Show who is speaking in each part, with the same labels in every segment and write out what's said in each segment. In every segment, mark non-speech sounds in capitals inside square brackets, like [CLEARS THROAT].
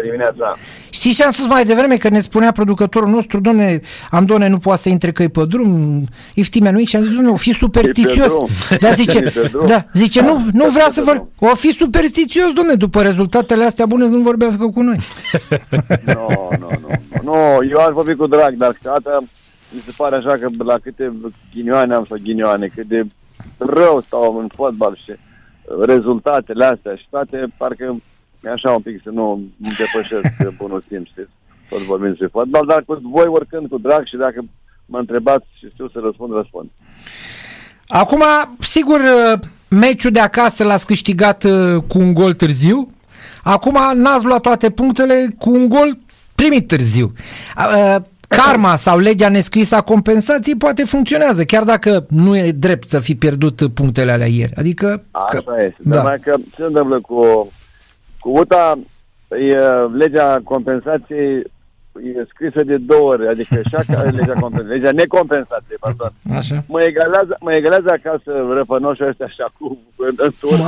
Speaker 1: Bună dimineața!
Speaker 2: Știi ce am spus mai devreme? Că ne spunea producătorul nostru, domne, Andone nu poate să intre căi pe drum, iftimea nu și am zis, nu, o fi superstițios.
Speaker 1: Da,
Speaker 2: zice, [LAUGHS] da, zice, nu, nu vrea să vă... O fi superstițios, domne, după rezultatele astea bune să nu vorbească cu noi.
Speaker 1: Nu, nu, nu. Nu, eu aș vorbi cu drag, dar câteodată mi se pare așa că la câte ghinioane am sau ghinioane, cât de rău stau în fotbal și rezultatele astea și toate, parcă e așa un pic să nu îmi depășesc bunul timp, știți? Tot vorbim despre fotbal, dar cu voi oricând cu drag și dacă mă întrebați și știu să răspund, răspund.
Speaker 2: Acum, sigur, meciul de acasă l-ați câștigat uh, cu un gol târziu. Acum n-ați luat toate punctele cu un gol primit târziu. Uh, karma sau legea nescrisă a compensației poate funcționează, chiar dacă nu e drept să fi pierdut punctele alea ieri. Adică...
Speaker 1: Așa că, este. Da. Dar că ce întâmplă cu, cu UTA, e, legea compensației e scrisă de două ori, adică așa ca legea compensației, legea necompensației, pardon.
Speaker 2: Așa.
Speaker 1: Mă egalează, mă egalează acasă răpănoșii ăștia așa cu în, în turn.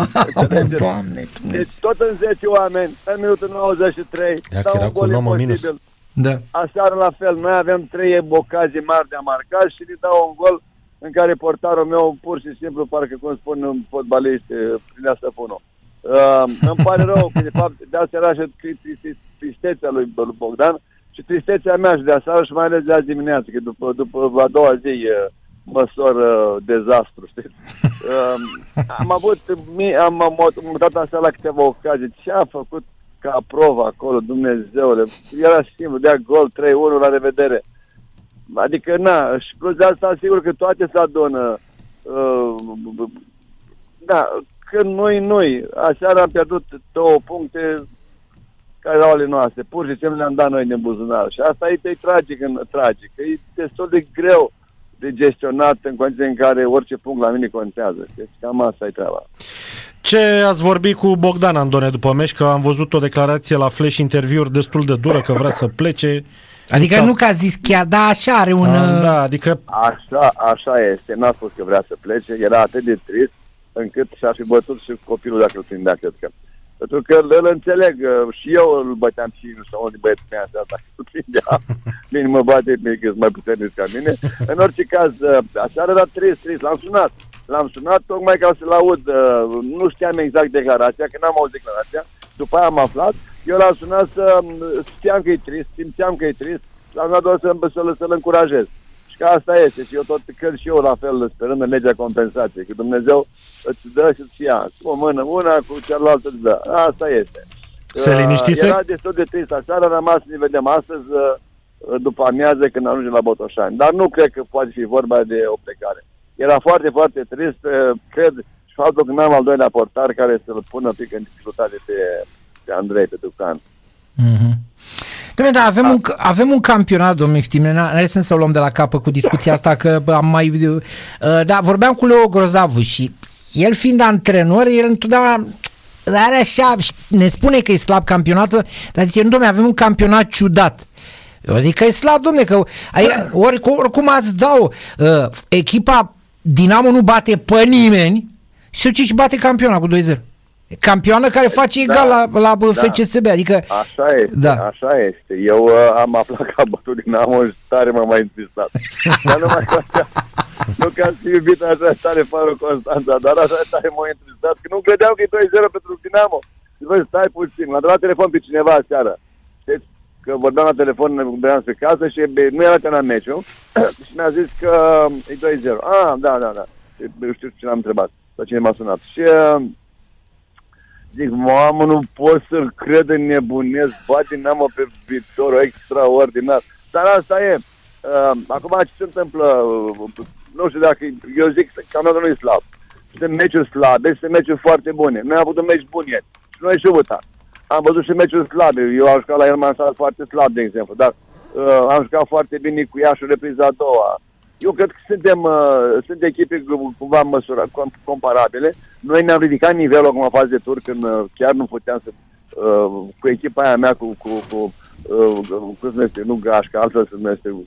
Speaker 2: Doamne,
Speaker 1: deci tot în 10 oameni, în minutul 93,
Speaker 3: Ia că era cu un om în minus.
Speaker 2: Da.
Speaker 1: Aseară la fel, noi avem trei ocazii mari de a marca și ne dau un gol în care portarul meu pur și simplu, parcă cum spun fotbaliști, prin asta pună. Uh, îmi pare rău că de fapt de asta era și tristețea lui Bogdan și tristețea mea și de aseară și mai ales de azi dimineață, că după, după a doua zi uh, măsor uh, dezastru, știți? Uh, am avut, am, am mutat asta la câteva ocazii. Ce a făcut ca prova acolo, Dumnezeule. Era simplu, dea gol 3-1, la revedere. Adică, na, și plus de asta, sigur că toate se adună. Uh, da, când noi, noi, aseară am pierdut două puncte care erau ale noastre. Pur și simplu le-am dat noi din buzunar. Și asta e, e tragic, în, tragic. E destul de greu de gestionat în condiții în care orice punct la mine contează. Deci cam asta e treaba.
Speaker 3: Ce ați vorbit cu Bogdan Andone după meci? Că am văzut o declarație la flash interviuri destul de dură că vrea să plece.
Speaker 2: Adică nu că a zis chiar, da, așa are un...
Speaker 3: Da, da, adică...
Speaker 1: Așa, așa este. N-a spus că vrea să plece. Era atât de trist încât și-a fi bătut și copilul dacă îl prindea, cred că. Pentru că îl înțeleg, și eu îl băteam și nu știu, unde băieți pe asta, dacă îl prindea, [LAUGHS] bine mă bate, mie că mai puternic ca mine. În orice caz, așa era trist, trist, l-am sunat. L-am sunat tocmai ca să-l aud. Nu știam exact declarația, că n-am auzit declarația. După aia am aflat. Eu l-am sunat să știam că e trist, simțeam că e trist. L-am dat doar să-l, să-l, să-l încurajez. Și că asta este. Și eu tot cred și eu la fel, sperând în legea compensației. Că Dumnezeu îți dă și îți ia. Cu o mână una, cu cealaltă îți dă. Asta este.
Speaker 3: Se liniștise?
Speaker 1: Era destul de trist. Aseară a rămas să ne vedem astăzi după amiază când ajungem la Botoșani. Dar nu cred că poate fi vorba de o plecare. Era foarte, foarte trist, cred, și faptul că n-am al doilea portar care să-l pună pic în dificultate pe, pe Andrei, pe Ducan.
Speaker 2: Mm-hmm. Dom'le, dar avem, un, avem un campionat, domnul Iftimne, n-are sens să o luăm de la capă cu discuția asta, că am mai... Uh, da, vorbeam cu Leo Grozavu și el fiind antrenor, el întotdeauna are așa, ne spune că e slab campionatul, dar zice, nu, domnule, avem un campionat ciudat. Eu zic că e slab, domnule, că ori, oricum ați dau, uh, echipa Dinamo nu bate pe nimeni și ce și bate campioana cu 2-0. Campioană care face da, egal la, la da, FCSB, adică...
Speaker 1: Așa este, da. așa este. Eu uh, am aflat că a bătut Dinamo și tare m-a mai întristat. [LAUGHS] dar numai că așa, nu că am iubit așa tare fără Constanța, dar așa tare m-a întristat, că nu credeam că e 2-0 pentru Dinamo. Și voi stai puțin, m-a dat telefon pe cineva seara. Știți, că vorbeam la telefon, ne pe casă și nu era la meciul [CLEARS THROAT] și mi-a zis că e 2-0. Ah, da, da, da. Eu știu ce l-am întrebat, sau cine m-a sunat. Și uh, zic, mamă, nu pot să-l cred în nebunesc, bate n-am pe viitorul extraordinar. Dar asta e. Uh, acum ce se întâmplă, uh, nu știu dacă, eu zic că campionatul nu e slab. Sunt meciuri slabe, sunt meciuri foarte bune. Noi am avut un meci bun ieri și noi și votat am văzut și meciuri slabe. Eu am jucat la Elman Sal foarte slab, de exemplu, dar uh, am jucat foarte bine cu Iașu repriza a doua. Eu cred că suntem, uh, sunt echipe cumva măsura, comparabile. Noi ne-am ridicat nivelul acum fază de tur când uh, chiar nu puteam să... Uh, cu echipa aia mea, cu, cu, cu uh, cum se numește, nu Gașca, altfel se numește, cu,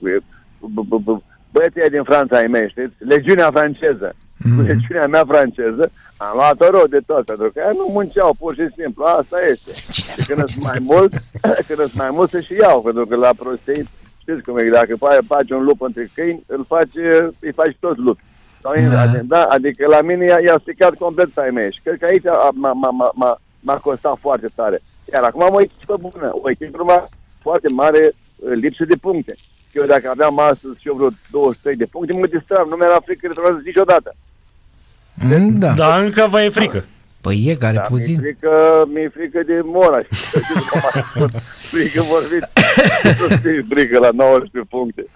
Speaker 1: cu, cu, cu băieții din Franța ai mei, știți? Legiunea franceză. cu legiunea mea franceză, am luat-o rău de tot, pentru că ea nu munceau, pur și simplu, asta este. Și când sunt mai mult, [LAUGHS] când sunt mai mult se și iau, pentru că la prostei, știți cum e, dacă fa- faci un lup între câini, îl faci, îi faci toți lupi. Sau
Speaker 2: Da.
Speaker 1: da. da, adică la mine i-a, i-a stricat complet pe mei și cred că aici a- m-a, m-a, m-a, m-a, m-a costat foarte tare. Iar acum am o echipă bună, o echipă numai foarte mare uh, lipsă de puncte. Eu dacă aveam astăzi și eu vreo 23 de puncte, mă distram, nu mi-era frică retrogradă niciodată.
Speaker 2: Mm, Da.
Speaker 3: Dar încă vă e frică.
Speaker 2: Păi e care
Speaker 1: Da, mi-e
Speaker 2: puțin.
Speaker 1: frică, mi-e frică de mora. [LAUGHS] frică vorbit. Nu știi frică la 19 puncte.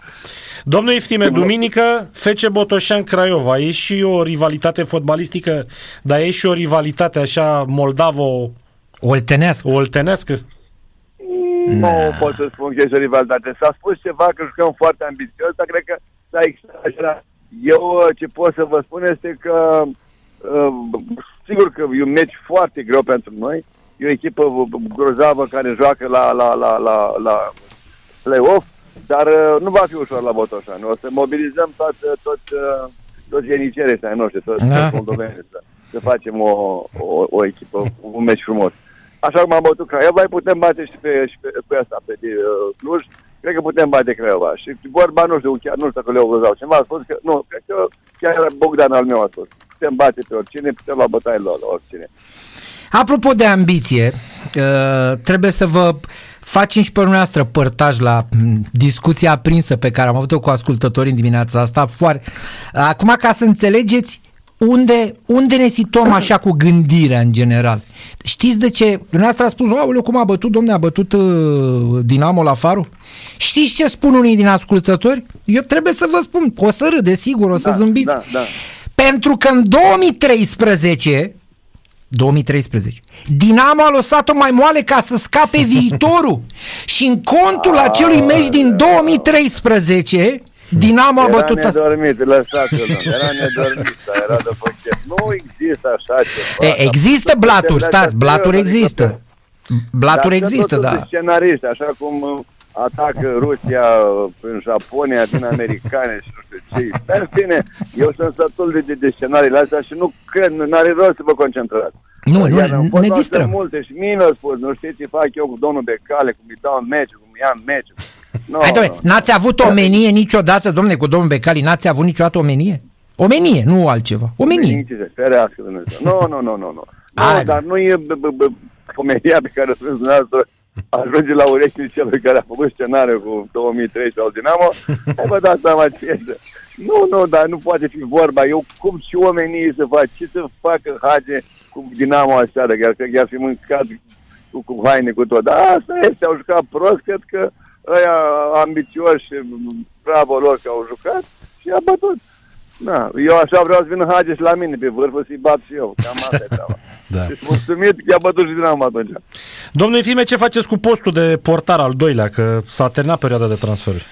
Speaker 3: Domnul Iftime, duminică, FC Botoșan Craiova. E și o rivalitate fotbalistică, dar e și o rivalitate așa moldavo-oltenească.
Speaker 2: Oltenească.
Speaker 1: Nu pot să spun că este o rivalitate. S-a spus ceva că jucăm foarte ambițios, dar cred că s-a exagerat. Eu uh, ce pot să vă spun este că uh, sigur că e un meci foarte greu pentru noi. E o echipă grozavă care joacă la, la, la, la, la play-off, dar uh, nu va fi ușor la Botoșani. O să mobilizăm toți, toți, uh, toți ienicierii ăștia ai noștri, toți,
Speaker 2: Da.
Speaker 1: toți moldoveni, să, să facem o, o, o echipă, un meci frumos. Așa cum am bătut Craiova, îi putem bate și pe, și pe, pe asta, pe uh, Cluj. Cred că putem bate Craiova. Și vorba, nu știu, chiar nu știu dacă le-au văzut. Cineva a spus că, nu, cred că chiar Bogdan al meu a spus. Putem bate pe oricine, putem lua bătaie la, la oricine.
Speaker 2: Apropo de ambiție, uh, trebuie să vă facem și pe noastră părtaj la m, discuția aprinsă pe care am avut-o cu ascultătorii în dimineața asta. Foarte... Acum, ca să înțelegeți unde, unde ne situăm așa cu gândirea în general. Știți de ce? Dumneavoastră a spus, aoleu, cum a bătut, domne, a bătut uh, Dinamo la Faru? Știți ce spun unii din ascultători? Eu trebuie să vă spun, o să râde, sigur, o să
Speaker 1: Da,
Speaker 2: zâmbiți.
Speaker 1: da, da.
Speaker 2: Pentru că în 2013 2013. Dinamo a lăsat-o mai moale ca să scape [LAUGHS] viitorul. Și în contul acelui meci din 2013, Dinamo a
Speaker 1: Era
Speaker 2: bătut... asta.
Speaker 1: nedormit, lăsați-l, domnule. Era nedormit, dar era după chef. Nu există așa ceva.
Speaker 2: E, există blaturi, stați, blaturi
Speaker 1: Adică,
Speaker 2: există. Blaturi
Speaker 1: Dar
Speaker 2: există,
Speaker 1: sunt
Speaker 2: da.
Speaker 1: totuși scenariști, așa cum uh, atacă Rusia uh, în Japonia din americane și nu știu ce. Dar în fine, eu sunt sătul de, de, de scenariile astea și nu cred, nu are rost să vă concentrați.
Speaker 2: Nu, nu,
Speaker 1: Iar în
Speaker 2: ne
Speaker 1: fotbal
Speaker 2: distrăm.
Speaker 1: sunt multe și mie mi-au spus, nu știți ce fac eu cu domnul Becale, cum îi dau în meci, cum ia în meci. No,
Speaker 2: Hai, domne, n-ați avut omenie niciodată, domne, cu domnul Becali, n-ați avut niciodată omenie? Omenie, nu altceva. Omenie.
Speaker 1: Ce se ferească Dumnezeu. Nu, nu, nu, nu, nu.
Speaker 2: Hai.
Speaker 1: Nu, dar nu e b- b- b- comedia pe care o spuneți dumneavoastră ajunge la urechile celui care a făcut scenariul cu 2013 al Dinamo, hai vă dați seama ce este. Nu, nu, dar nu poate fi vorba. Eu cum și oamenii să fac, ce să facă Hage cu Dinamo aseară, chiar că i-ar fi mâncat cu, cu haine cu tot. Dar asta este, au jucat prost, cred că ăia ambițioși, bravo lor că au jucat și a bătut. Da, eu așa vreau să vină Hage și la mine pe vârfă să-i bat și eu. Cam asta e treaba. [LAUGHS]
Speaker 3: Da.
Speaker 1: Deci mulțumit că i-a bătut și Dinamo atunci.
Speaker 3: Domnule Fime, ce faceți cu postul de portar al doilea? Că s-a terminat perioada de transferuri.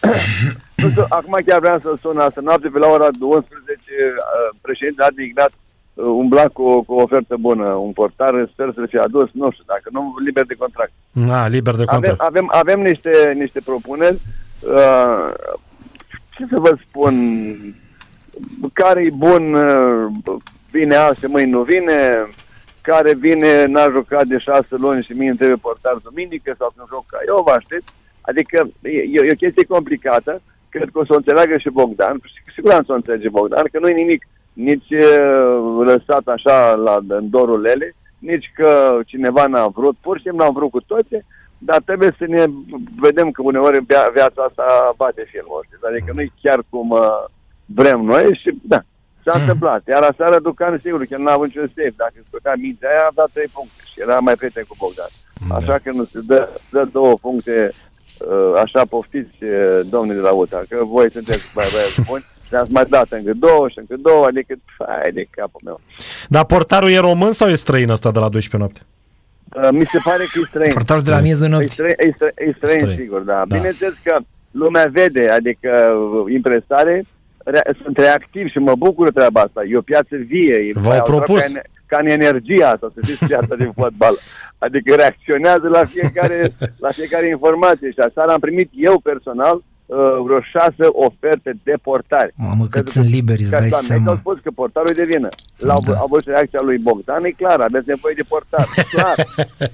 Speaker 3: [COUGHS]
Speaker 1: Nu știu, acum chiar vreau să sun asta. Noapte pe la ora 12, uh, președintele Adi Ignat uh, umbla cu, cu o ofertă bună, un portar, sper să fie adus, nu știu, dacă nu, liber de contract.
Speaker 3: Na, liber de
Speaker 1: Avem,
Speaker 3: contract.
Speaker 1: avem, avem niște, niște propuneri. Uh, ce să vă spun? Care e bun, uh, vine azi și mâine nu vine, care vine, n-a jucat de șase luni și mie îmi trebuie portar duminică sau când joc Craiova, știți? Adică e, e, e o chestie complicată, cred că o să o înțeleagă și Bogdan, și cu siguranță o înțelege Bogdan, că nu e nimic nici uh, lăsat așa la, în dorul lele, nici că cineva n-a vrut, pur și simplu am vrut cu toții, dar trebuie să ne vedem că uneori via, viața asta bate filmul, știți? Adică nu e chiar cum uh, vrem noi și da, s-a întâmplat. Iar aseară Ducan, sigur, că n-a avut niciun safe. Dacă scotea mintea aia, a dat 3 puncte și era mai prieten cu Bogdan. Așa că nu se dă, dă două puncte uh, așa poftiți, uh, domnii de la UTA, că voi sunteți mai băieți [LAUGHS] buni. Ne-ați mai dat încă două și încă două, adică, hai de capul meu.
Speaker 3: Dar portarul e român sau e străin ăsta de la 12 noapte?
Speaker 1: Uh, mi se pare că e străin.
Speaker 2: Portajul de la miezul
Speaker 1: E
Speaker 2: nopții.
Speaker 1: străin, e străin, e străin
Speaker 3: Străin.
Speaker 1: sigur, da.
Speaker 3: Da.
Speaker 1: da. Bineînțeles că lumea vede, adică uh, impresare, rea- sunt reactivi și mă bucur de treaba asta. E o piață vie. e
Speaker 3: V-au
Speaker 1: mai aproape
Speaker 3: propus.
Speaker 1: Ca în, ca în energia asta, să știți piața din fotbal. Adică reacționează la fiecare, la fiecare informație. Și aseară am primit eu personal uh, vreo șase oferte de portari.
Speaker 2: Mamă, cât
Speaker 1: Pentru
Speaker 2: sunt
Speaker 1: că-
Speaker 2: liberi, îți
Speaker 1: Ca
Speaker 2: dai
Speaker 1: doamne,
Speaker 2: seama.
Speaker 1: au spus că portarul e de vină. La
Speaker 2: Da.
Speaker 1: da. a văzut reacția lui Bogdan, e clar, aveți nevoie de portar. Clar.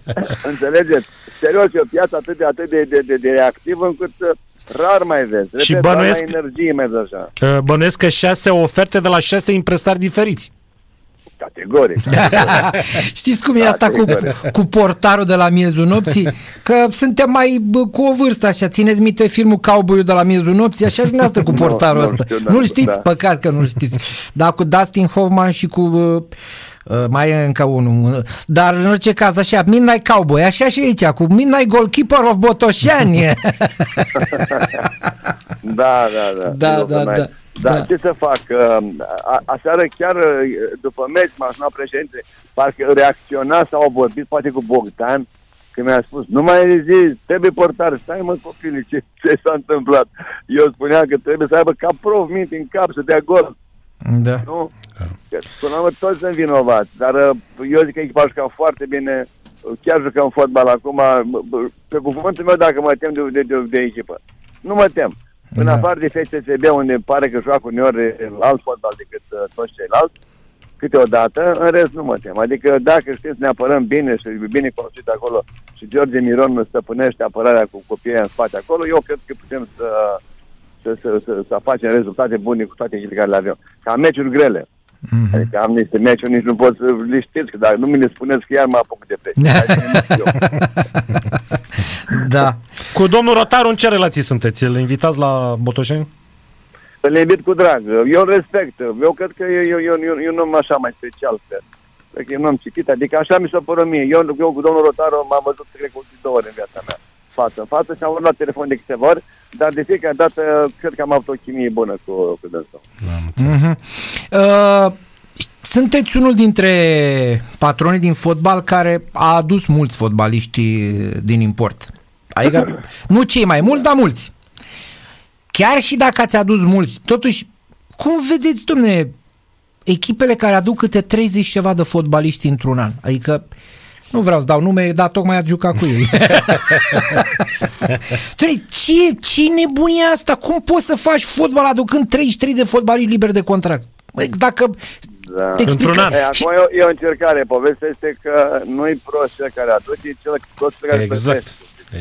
Speaker 1: [LAUGHS] Înțelegeți? Serios, e o piață atât de, atât de, de, de, de reactivă încât uh, rar mai vezi.
Speaker 3: Și
Speaker 1: Repet, doar
Speaker 3: bănuiesc-
Speaker 1: la energie mai vezi așa.
Speaker 3: Uh, Bănuiesc că șase oferte de la șase impresari diferiți.
Speaker 1: Categoric. [LAUGHS]
Speaker 2: Știți cum e
Speaker 1: Da,
Speaker 2: asta cu,
Speaker 1: sigur.
Speaker 2: cu portarul de la miezul nopții? Că suntem mai bă, cu o vârstă așa. Țineți minte filmul Cowboy de la miezul nopții? Așa și dumneavoastră cu
Speaker 1: Nu,
Speaker 2: portarul
Speaker 1: nu
Speaker 2: ăsta.
Speaker 1: știu, da,
Speaker 2: Nu-l știți?
Speaker 1: da.
Speaker 2: Păcat că nu știți. Dar cu Dustin Hoffman și cu... Uh, uh, mai e încă unul. uh, Dar în orice caz, așa, Midnight Cowboy, așa și aici, cu Midnight Goalkeeper of Botoșani. [LAUGHS]
Speaker 1: Da, da, da.
Speaker 2: Da,
Speaker 1: Nu,
Speaker 2: da,
Speaker 1: că n-ai-
Speaker 2: da.
Speaker 1: Da,
Speaker 2: Da.
Speaker 1: ce să fac? Uh, A, aseară chiar uh, după meci m-a sunat președinte, parcă reacționa sau au vorbit poate cu Bogdan, că mi-a spus, nu mai zi, trebuie portar, stai mă copile, ce, ce s-a întâmplat? Eu spuneam că trebuie să aibă ca prof minte în cap să dea gol,
Speaker 2: da.
Speaker 1: nu? Că, Până la urmă toți sunt vinovați, dar uh, eu zic că echipa a jucat foarte bine, uh, chiar jucăm fotbal acum, b- b- pe cuvântul meu dacă mă tem de, de, de, de echipă. Nu mă tem. În
Speaker 2: Da.
Speaker 1: afară de FCSB, unde pare că joacă uneori alt fotbal decât uh, toți ceilalți, câteodată, în rest nu mă tem. Adică dacă știm să ne apărăm bine și e bine construit acolo și George Miron stăpânește apărarea cu copiii în spate acolo, eu cred că putem să, să, să, să, să facem rezultate bune cu toate echipele care le avem. Ca meciuri grele.
Speaker 2: Mhm.
Speaker 1: Adică am niște meciuri, nici nu pot să le știți, că dacă nu mi le spuneți că iar mă apuc de pește. [LAUGHS] [LAUGHS]
Speaker 2: Da.
Speaker 3: Cu domnul Rotaru în ce relații sunteți? Îl invitați la Botoșeni?
Speaker 1: Îl invit cu drag. Eu îl respect. Eu cred că e, e, e, e, e un om așa mai special. Cred. Cred că e un om citit. Adică așa mi s-a părut mie. Eu, eu cu domnul Rotaru m-am văzut, cred că, de două ori în viața mea. Față în față și am vorbit la telefon de câteva ori, dar de fiecare dată cred că am avut o chimie bună cu, cu dânsul.
Speaker 2: Mhm. Uh, sunteți unul dintre patronii din fotbal care a adus mulți fotbaliști din import. Adică [LAUGHS] nu cei mai mulți, dar mulți. Chiar și dacă ați adus mulți, totuși, cum vedeți, domne, echipele care aduc câte 30 ceva de fotbaliști într-un an? Adică, nu vreau să dau nume, dar tocmai ați jucat cu ei. [LAUGHS] Trei, ce, ce nebunie e asta? Cum poți să faci fotbal aducând 33 de fotbaliști liberi de contract? Băi, Dacă
Speaker 1: Da.
Speaker 2: te explică...
Speaker 3: Într-un an.
Speaker 1: E, acum e o, e o încercare. Povestea este că nu-i prost cel care aduce, e cel prost pe care
Speaker 3: Exact.
Speaker 1: plătește.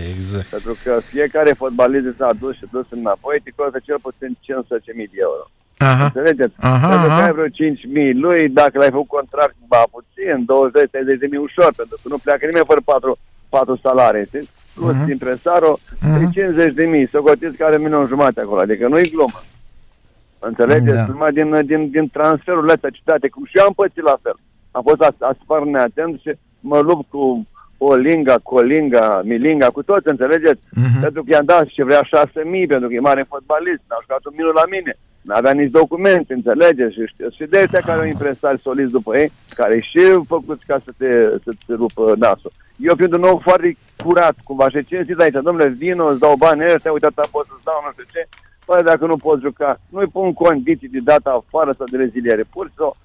Speaker 3: Exact.
Speaker 1: Pentru că fiecare fotbalist s-a adus și dus înapoi, te costă cel puțin 15.000 de euro.
Speaker 2: Aha.
Speaker 1: Înțelegeți?
Speaker 2: Aha,
Speaker 1: pentru că
Speaker 2: aha.
Speaker 1: ai vreo 5.000 lui, dacă l-ai făcut contract, ba puțin, 20-30 de mii ușor, pentru că nu pleacă nimeni fără 4, 4 salarii, știți? Plus
Speaker 2: Mhm.
Speaker 1: uh-huh. impresarul,
Speaker 2: Mhm.
Speaker 1: uh-huh. 50 de mii, să gotiți că are milion jumate acolo, adică nu-i glumă. Înțelegeți?
Speaker 2: Da.
Speaker 1: Da. Numai din, din, din transferurile astea citate, cum și eu am pățit la fel. Am fost as- aspar neatent și mă lupt cu Olinga, Colinga, Milinga, cu toți, înțelegeți?
Speaker 2: Mhm.
Speaker 1: Pentru că i-am dat și vrea 6.000, pentru că e mare fotbalist, n-a jucat un minut la mine. N-avea nici documente, înțelegeți? Și, știu, și de ăștia care au impresari soliți după ei, care și făcuți ca să te, să te rupă nasul. Eu fiind un om foarte curat, cumva, și ce zis aici, domnule, vino, îți dau bani ăștia, uite, atâta pot să-ți dau, nu știu ce. Păi, dacă nu poți juca, nu-i pun condiții de data afară sau de reziliere, pur și simplu,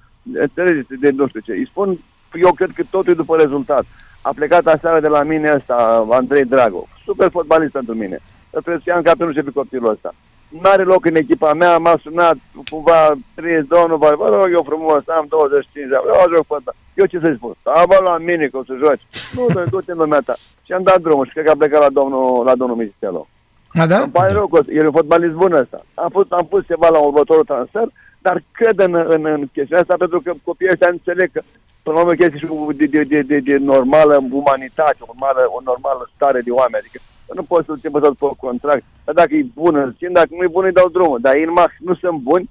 Speaker 1: înțelegeți, de nu știu ce. Îi spun, eu cred că totul e după rezultat. A plecat aseară de la mine ăsta, Andrei Drago, super fotbalist pentru mine. Dar trebuie să ia în campionul și pe copilul ăsta. N-are loc în echipa mea, m-a sunat cumva 32, nu vă vă rog eu frumos, am 25 de ani, eu joc fotbal. Eu ce să-i spun? Da, bă, la mine că o să joci. Nu, dar du-te în lumea ta. Și am dat drumul și cred că a plecat la domnul, la domnul Micitelo.
Speaker 2: A, da?
Speaker 1: Îmi pare rău că el e un fotbalist bun ăsta. Am pus, am pus ceva la următorul transfer, dar cred în, în, în chestia asta pentru că copiii ăștia înțeleg că până la urmă chestia și cu- de, de, de, de, de normală umanitate, o normală, o normală stare de oameni. Adică nu poți să-l țin pe tot pe contract. Dar dacă e bun, îl țin, dacă nu e bun, îi dau drumul. Dar ei numai nu sunt buni,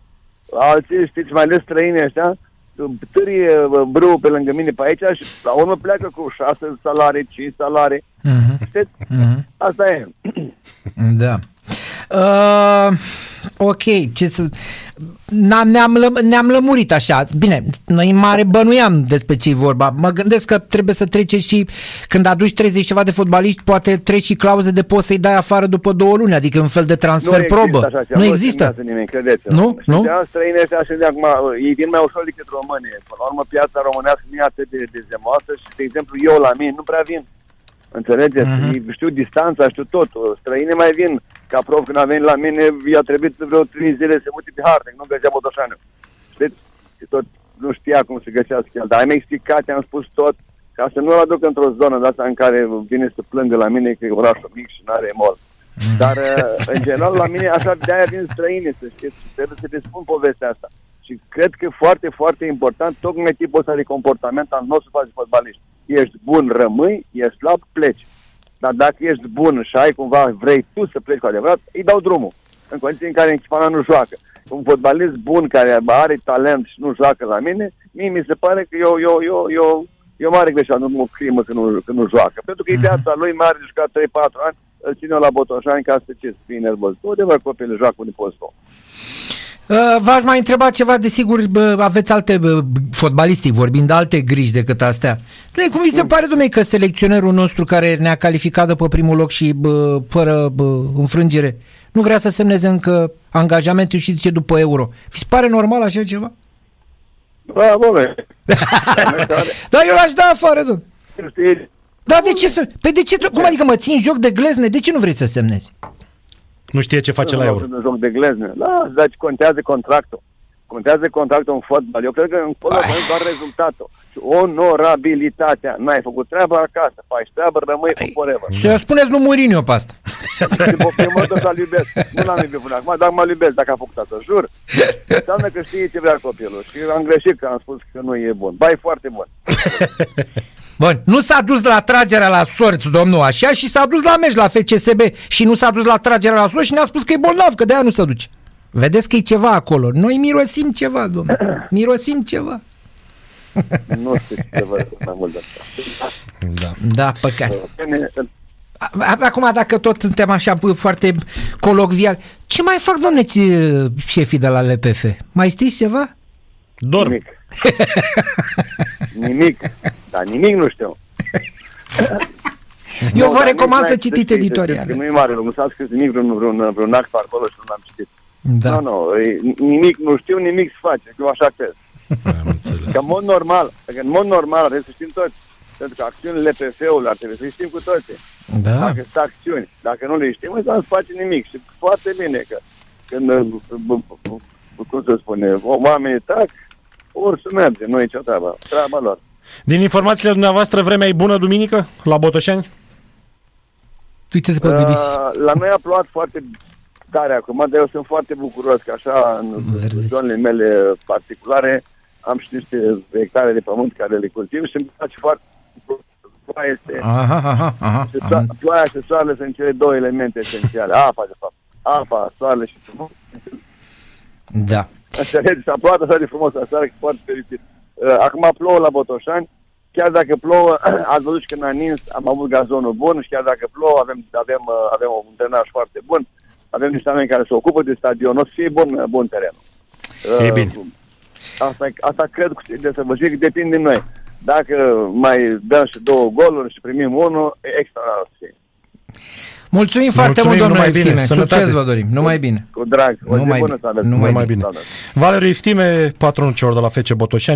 Speaker 1: alții, știți, mai ales străini ăștia, târie brâu pe lângă mine pe aici și la urmă pleacă cu 6 salarii, 5 salarii.
Speaker 2: Mhm,
Speaker 1: Știți?
Speaker 2: mhm.
Speaker 1: Asta e.
Speaker 2: Da. Uh, ok, ce să... N-am, ne-am, lă- ne-am lămurit așa. Bine, noi în mare bănuiam despre ce vorba. Mă gândesc că trebuie să trece și când aduci 30 ceva de fotbaliști, poate treci și clauze de poți să-i dai afară după două luni, adică un fel de transfer
Speaker 1: nu
Speaker 2: probă.
Speaker 1: Există așa ceva,
Speaker 2: nu există.
Speaker 1: semnează Nimeni, credeți
Speaker 2: Nu? Nu?
Speaker 1: Și de străini ăștia și de acum, ei vin mai ușor decât românii. Până la urmă, piața românească nu e atât de, de zemoasă și, de exemplu, eu la mine nu prea vin. Înțelegeți?
Speaker 2: Mhm.
Speaker 1: Ei știu distanța, știu tot. Străinii mai vin Ca prof, când a venit la mine, i-a trebuit vreo 3 zile să mute pe hartă, că nu găsea Botoșanu. Știți? Și tot nu știa cum să găsească el. Dar am explicat, am spus tot, ca să nu-l aduc într-o zonă de asta în care vine să plângă la mine că e orașul mic și nu are mol. Dar, uh, în general, la mine așa de-aia vin străine, să știți, și trebuie să te spun povestea asta. Și cred că e foarte, foarte important tocmai tipul ăsta de comportament al nostru față de fotbaliști. Ești bun, rămâi, ești slab, pleci. Dar dacă ești bun și ai cumva, vrei tu să pleci cu adevărat, îi dau drumul. În condiții în care echipa mea nu joacă. Un fotbalist bun care are talent și nu joacă la mine, mie mi se pare că eu, eu, eu, eu, eu mare greșeală, nu mă crimă că nu, că nu joacă. Pentru că e viața lui, mai are de jucat 3-4 ani, îl ține la Botoșani ca să ce să fie nervos. Nu adevăr copilul joacă unde poți tu.
Speaker 2: Uh, V-aș mai întreba ceva, desigur bă, aveți alte bă, fotbalistic vorbind de alte griji decât astea. Nu cum vi se pare, domnule, că selecționerul nostru care ne-a calificat de pe primul loc și bă, fără bă, înfrângere nu vrea să semneze încă angajamentul și zice după euro. Vi se pare normal așa ceva?
Speaker 1: Bravo, bă. [LAUGHS]
Speaker 2: Da, eu l-aș da afară, domnule.
Speaker 1: Știi,
Speaker 2: Da, de ce să... Pe de ce... Cum adică mă țin joc de glezne? De ce nu vrei să semnezi?
Speaker 3: Nu știe ce face la euro.
Speaker 1: Un joc de glezne. Da, dar contează contractul. Contează contractul în fotbal. Eu cred că în fotbal contează doar rezultatul. Și onorabilitatea. N-ai făcut treaba acasă, faci treabă, rămâi cu forever.
Speaker 2: Să spuneți lui Mourinho pe asta.
Speaker 1: Și pe mă să-l iubesc. Nu l-am iubit până acum, dar mă iubesc dacă a făcut asta, jur. Înseamnă că știe ce vrea copilul. Și am greșit că am spus că nu e bun. Ba, e foarte bun.
Speaker 2: Bun, nu s-a dus la tragerea la sorți, domnul, așa, și s-a dus la meci la FCSB și nu s-a dus la tragerea la sorți și ne-a spus că e bolnav, că de-aia nu se duce. Vedeți că e ceva acolo. Noi mirosim ceva, domnule. [CLEARS THROAT] Mirosim ceva.
Speaker 1: Nu știu ce vă spun mai mult de asta.
Speaker 3: Da.
Speaker 2: Da, păcat.
Speaker 1: Bine,
Speaker 2: A- a- Acum, dacă tot suntem așa bă, foarte colocvial, ce mai fac, domne, ce- șefii de la LPF? Mai știți ceva?
Speaker 3: Dorm.
Speaker 1: Nimic. nimic. Dar nimic nu știu. [LAUGHS]
Speaker 2: Eu
Speaker 1: Nu,
Speaker 2: vă
Speaker 1: dar
Speaker 2: recomand
Speaker 1: nici
Speaker 2: să
Speaker 1: n-ai
Speaker 2: citiți
Speaker 1: ști,
Speaker 2: editoriale.
Speaker 1: că Nu e mare, nu s-a scris nimic, vreun, vreun, vreun act pe acolo și nu l-am citit.
Speaker 2: Da.
Speaker 1: Nu, nu, e, nimic, nu știu nimic să face, că eu așa cred.
Speaker 3: Am înțeles.
Speaker 1: Că în mod normal, că în mod normal trebuie să știm toți. Pentru că acțiunile LPF-ului ar trebui să le știm cu toții.
Speaker 2: Da.
Speaker 1: Dacă sunt acțiuni, dacă nu le știm, nu se face nimic. Și foarte bine că când, uh, b- b- b- cum să spune, oamenii tac, ori să merge, nu e nicio treabă, treaba lor.
Speaker 3: Din informațiile dumneavoastră, vremea e bună duminică la Botoșani?
Speaker 2: Uite-te pe BBC.
Speaker 1: Uh, la noi a plouat foarte tare acum, dar eu sunt foarte bucuros că așa în
Speaker 2: Verde.
Speaker 1: zonele mele particulare am și niște hectare de pământ care le cultiv și îmi place foarte ploaia este,
Speaker 2: Aha, aha, aha.
Speaker 1: și
Speaker 2: am
Speaker 1: so- ploaia și soarele sunt cele două elemente esențiale. Apa, de fapt. Apa, soarele și pământ.
Speaker 2: Da.
Speaker 1: Înțelegi? S-a plouat așa de frumos aseară, că foarte fericit. Uh, Acum plouă la Botoșani, chiar dacă plouă, [CLEARS THROAT] ați văzut și când a nins, am avut gazonul bun și chiar dacă plouă, avem, avem, uh, avem un drenaj foarte bun, avem niște oameni care se ocupă de stadion, o să fie bun, bun terenul.
Speaker 3: E
Speaker 1: Uh,
Speaker 3: bine.
Speaker 1: Asta, asta cred cu de să vă zic, depinde de noi. Dacă mai dăm și două goluri și primim unul, e extra o să fie.
Speaker 2: Mulțumim foarte
Speaker 3: Mulțumim,
Speaker 2: mult, domnule
Speaker 3: numai bine,
Speaker 2: Iftime.
Speaker 3: sănătate.
Speaker 2: Succes vă dorim. Numai bine.
Speaker 1: Cu drag. O zi
Speaker 2: Numai
Speaker 1: bună
Speaker 2: bine.
Speaker 1: să aveți.
Speaker 2: Numai
Speaker 3: bine.
Speaker 1: Doamne.
Speaker 3: Valeriu Iftime, patronul celor de la FC Botoșani.